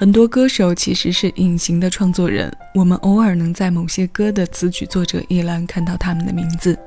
很多歌手其实是隐形的创作人，我们偶尔能在某些歌的词曲作者一栏看到他们的名字，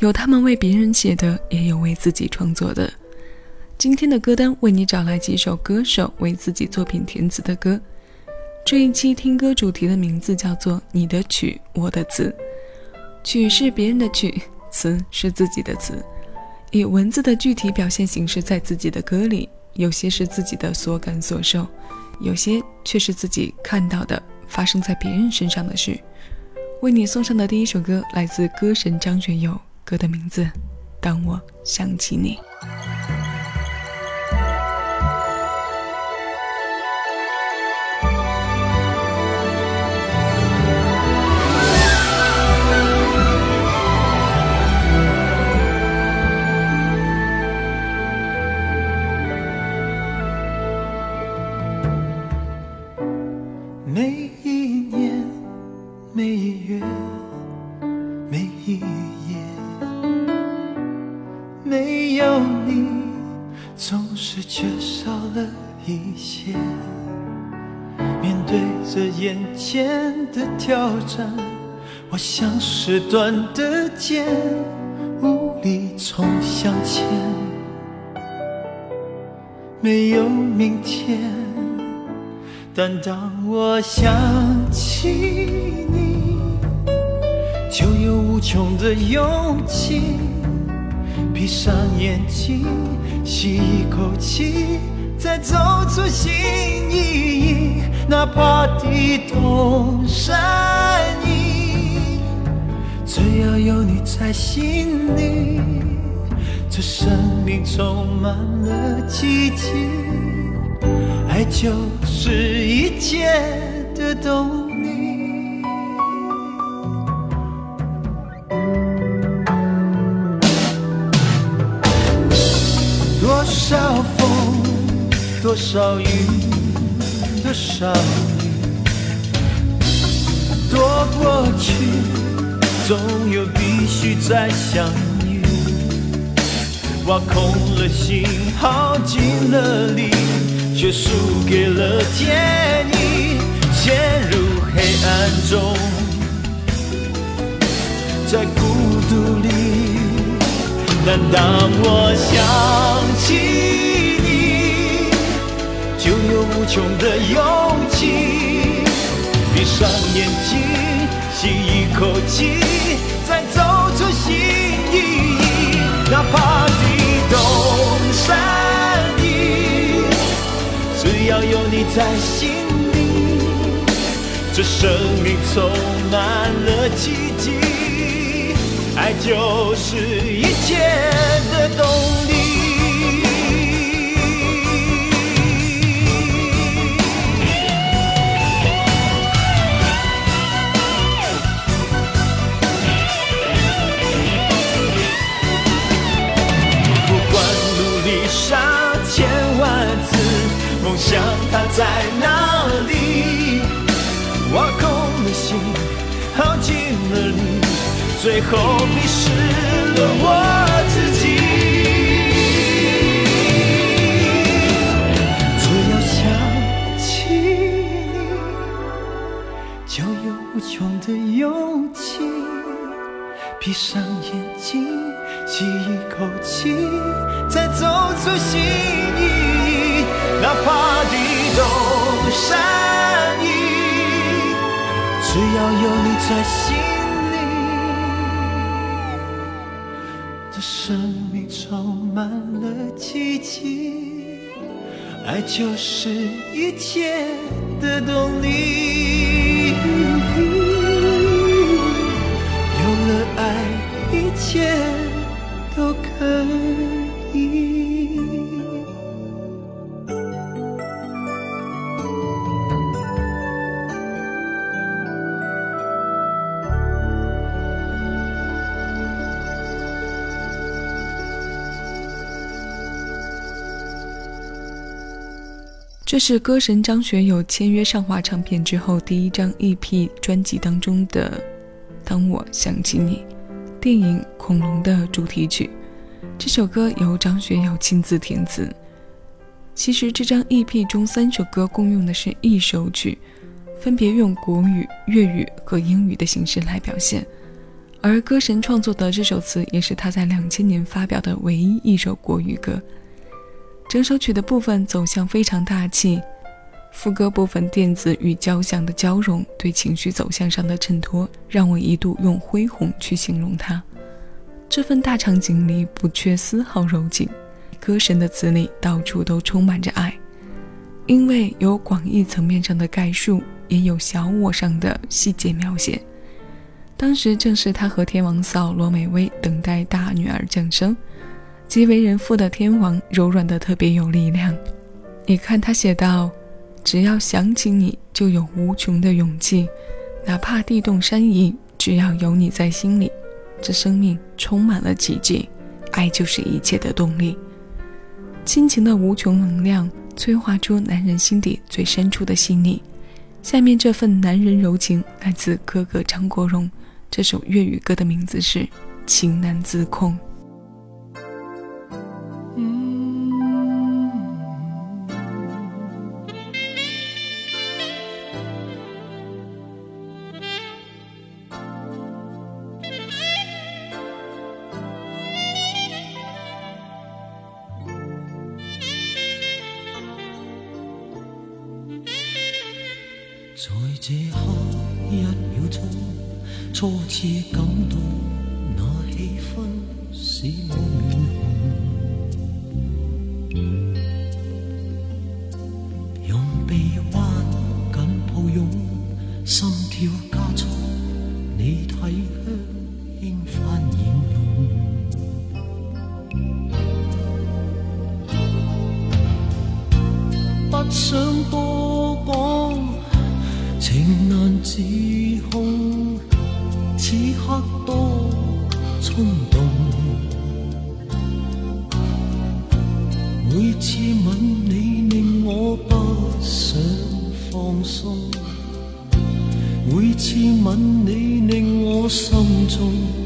有他们为别人写的，也有为自己创作的。今天的歌单为你找来几首歌手为自己作品填词的歌。这一期听歌主题的名字叫做“你的曲，我的词”，曲是别人的曲，词是自己的词，以文字的具体表现形式在自己的歌里，有些是自己的所感所受。有些却是自己看到的发生在别人身上的事。为你送上的第一首歌来自歌神张学友，歌的名字《当我想起你》。是缺少了一些面对着眼前的挑战我像是断的剑无力重向前没有明天但当我想起你就有无穷的勇气闭上眼睛吸一口气，再走出新意义，哪怕地动山移。只要有你在心里，这生命充满了奇迹，爱就是一切的动力。多少雨，多少雨，多过去。总有必须再相遇，挖空了心，耗尽了力，却输给了天意，陷入黑暗中，在孤独里。但当我想起，有无穷的勇气，闭上眼睛。吸一口气，再走出新意。哪怕地动山移，只要有你在心里，这生命充满了奇迹。爱就是一切的动力。在哪里？挖空了心，耗尽了力，最后迷失了我自己。只要想起你，就有无穷的勇气。闭上眼睛，吸一口气，再走出新意。哪怕地动山移，只要有你在心里，这生命充满了奇迹，爱就是一切的动力。有了爱，一切这是歌神张学友签约上华唱片之后第一张 EP 专辑当中的《当我想起你》电影《恐龙》的主题曲。这首歌由张学友亲自填词。其实这张 EP 中三首歌共用的是一首曲，分别用国语、粤语和英语的形式来表现。而歌神创作的这首词也是他在两千年发表的唯一一首国语歌。整首曲的部分走向非常大气，副歌部分电子与交响的交融，对情绪走向上的衬托，让我一度用恢宏去形容它。这份大场景里不缺丝毫柔情，歌神的词里到处都充满着爱，因为有广义层面上的概述，也有小我上的细节描写。当时正是他和天王嫂罗美薇等待大女儿降生，即为人父的天王柔软的特别有力量。你看他写道：“只要想起你，就有无穷的勇气，哪怕地动山移，只要有你在心里，这生命充满了奇迹，爱就是一切的动力。亲情的无穷能量，催化出男人心底最深处的细腻。下面这份男人柔情，来自哥哥张国荣。”这首粤语歌的名字是《情难自控》。在这刻一秒钟。初次感到那气氛，使我多冲动，每次吻你令我不想放松，每次吻你令我心中。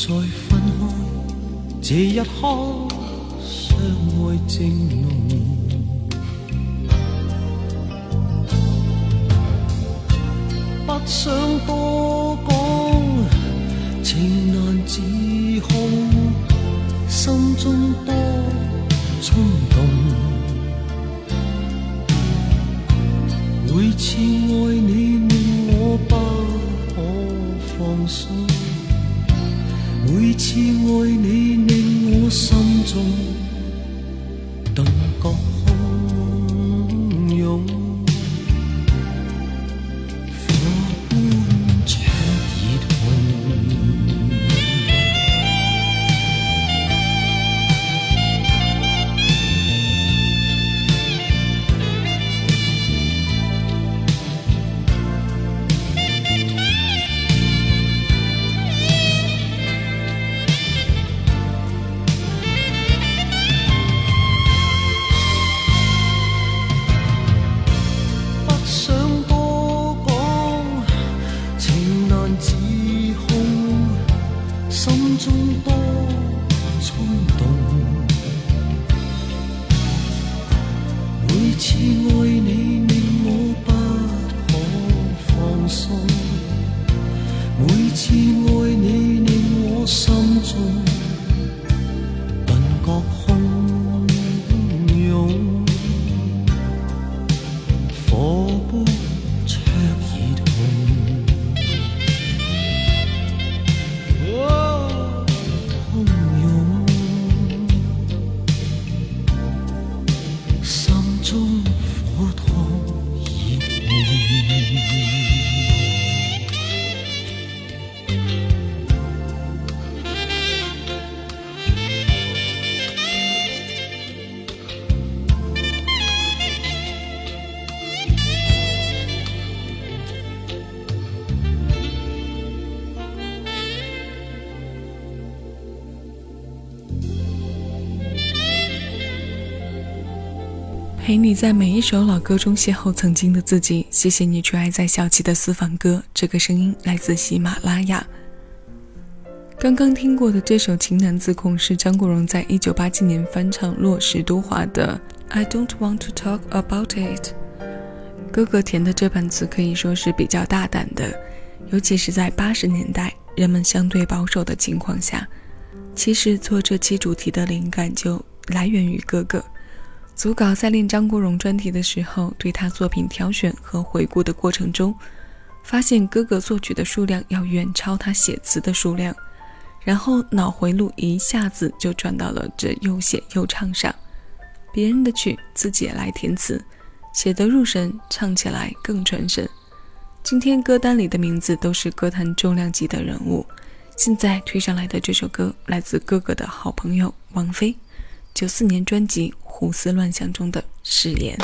在分开这一刻，相爱正浓，不想多讲，情难自控，心中多冲动。每次爱你，令我不可放松。每次爱你，令我心中心中。You. 你在每一首老歌中邂逅曾经的自己。谢谢你去爱在小七的私房歌。这个声音来自喜马拉雅。刚刚听过的这首《情难自控》是张国荣在一九八七年翻唱洛石多华的《I Don't Want to Talk About It》。哥哥填的这版词可以说是比较大胆的，尤其是在八十年代人们相对保守的情况下。其实做这期主题的灵感就来源于哥哥。组稿在练张国荣专题的时候，对他作品挑选和回顾的过程中，发现哥哥作曲的数量要远超他写词的数量。然后脑回路一下子就转到了这又写又唱上，别人的曲自己来填词，写得入神，唱起来更传神。今天歌单里的名字都是歌坛重量级的人物。现在推上来的这首歌来自哥哥的好朋友王菲，九四年专辑《胡思乱想》中的誓言。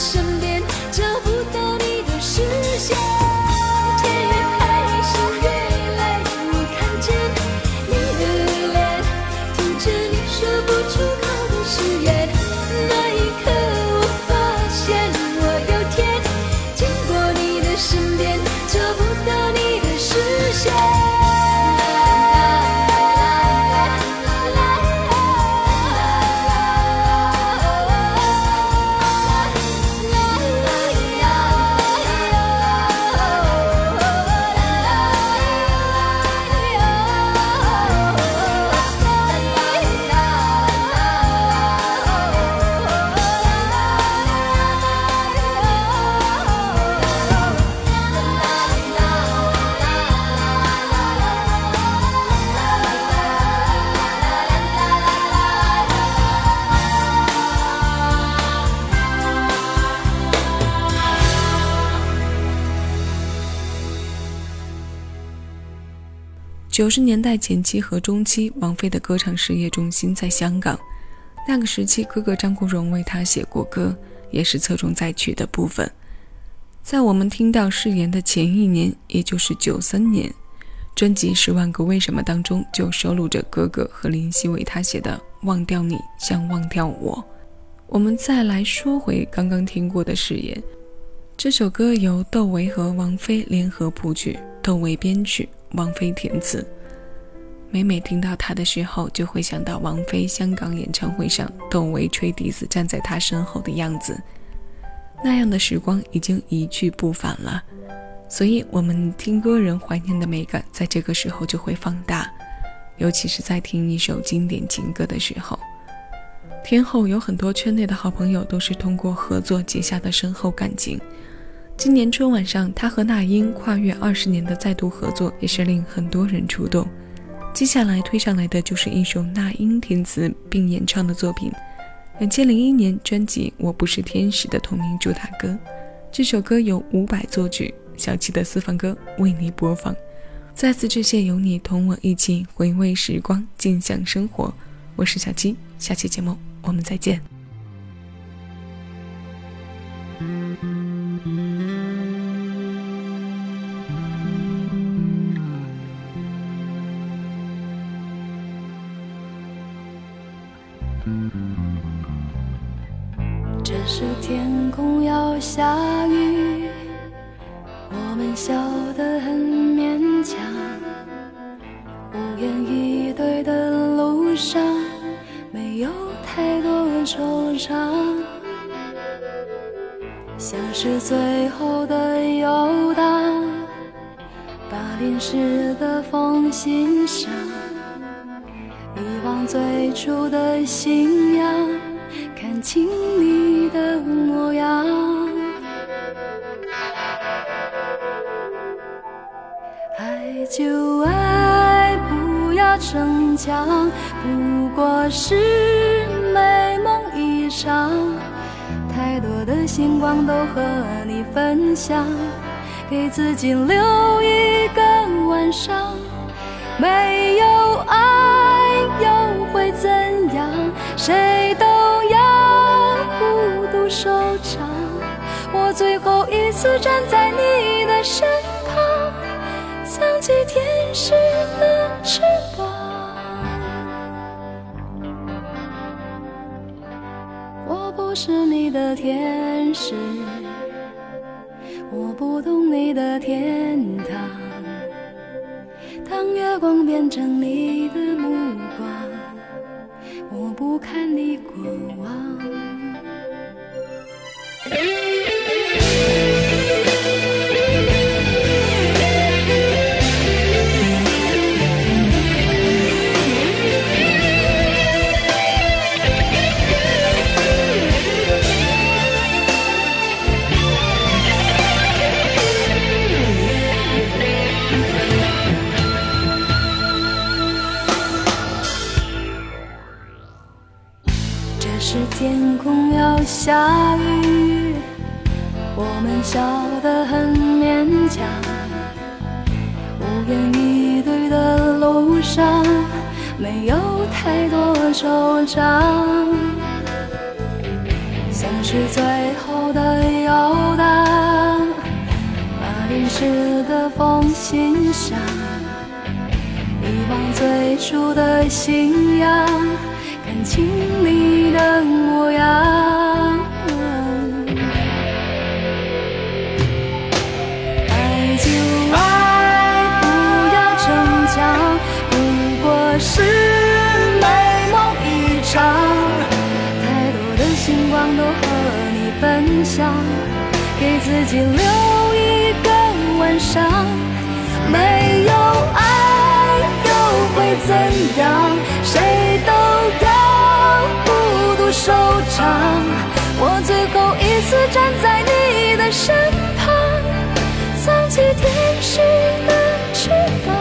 身边九十年代前期和中期，王菲的歌唱事业重心在香港。那个时期，哥哥张国荣为她写过歌，也是侧重在曲的部分。在我们听到誓言的前一年，也就是九三年，专辑《十万个为什么》当中就收录着哥哥和林夕为他写的《忘掉你像忘掉我》。我们再来说回刚刚听过的誓言，这首歌由窦唯和王菲联合谱曲，窦唯编曲，王菲填词。每每听到他的时候，就会想到王菲香港演唱会上窦唯吹笛子站在他身后的样子。那样的时光已经一去不返了，所以我们听歌人怀念的美感在这个时候就会放大，尤其是在听一首经典情歌的时候。天后有很多圈内的好朋友都是通过合作结下的深厚感情。今年春晚上，他和那英跨越二十年的再度合作，也是令很多人触动。接下来推上来的就是一首那英填词并演唱的作品。两千零一年专辑《我不是天使》的同名主打歌，这首歌由伍佰作曲，小七的私房歌为你播放。再次致谢有你同我一起回味时光，尽享生活。我是小七，下期节目我们再见。这是天空要下雨，我们笑得很勉强。无言以对的路上，没有太多惆怅，像是最后的游荡，把淋湿的风欣赏，最初的信仰。看清你的模样，爱就爱，不要逞强，不过是美梦一场。太多的星光都和你分享，给自己留一个晚上。没有爱？谁都要孤独。收场，我最后一次站在你的身旁，藏起天使的翅膀。我不是你的天使，我不懂你的天堂。当月光变成你的目光，不看你过往。是天空要下雨，我们笑得很勉强。无言以对的路上，没有太多惆怅，像是最后的游荡，把淋湿的风欣赏，遗忘最初的信仰。看清你的模样，爱就爱，不要逞强，不过是美梦一场。太多的星光都和你分享，给自己留一个晚上。没有爱又会怎样？谁都。收场，我最后一次站在你的身旁，藏起天使的翅膀。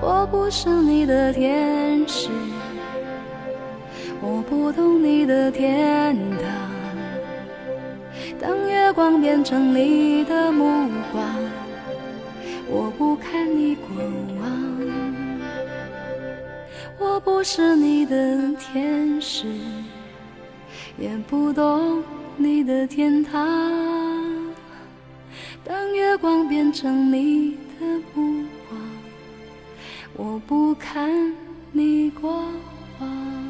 我不是你的天使，我不懂你的天堂。当月光变成你的目光，我不看你过往。我不是你的天使，也不懂你的天堂。当月光变成你的目光，我不看你过往。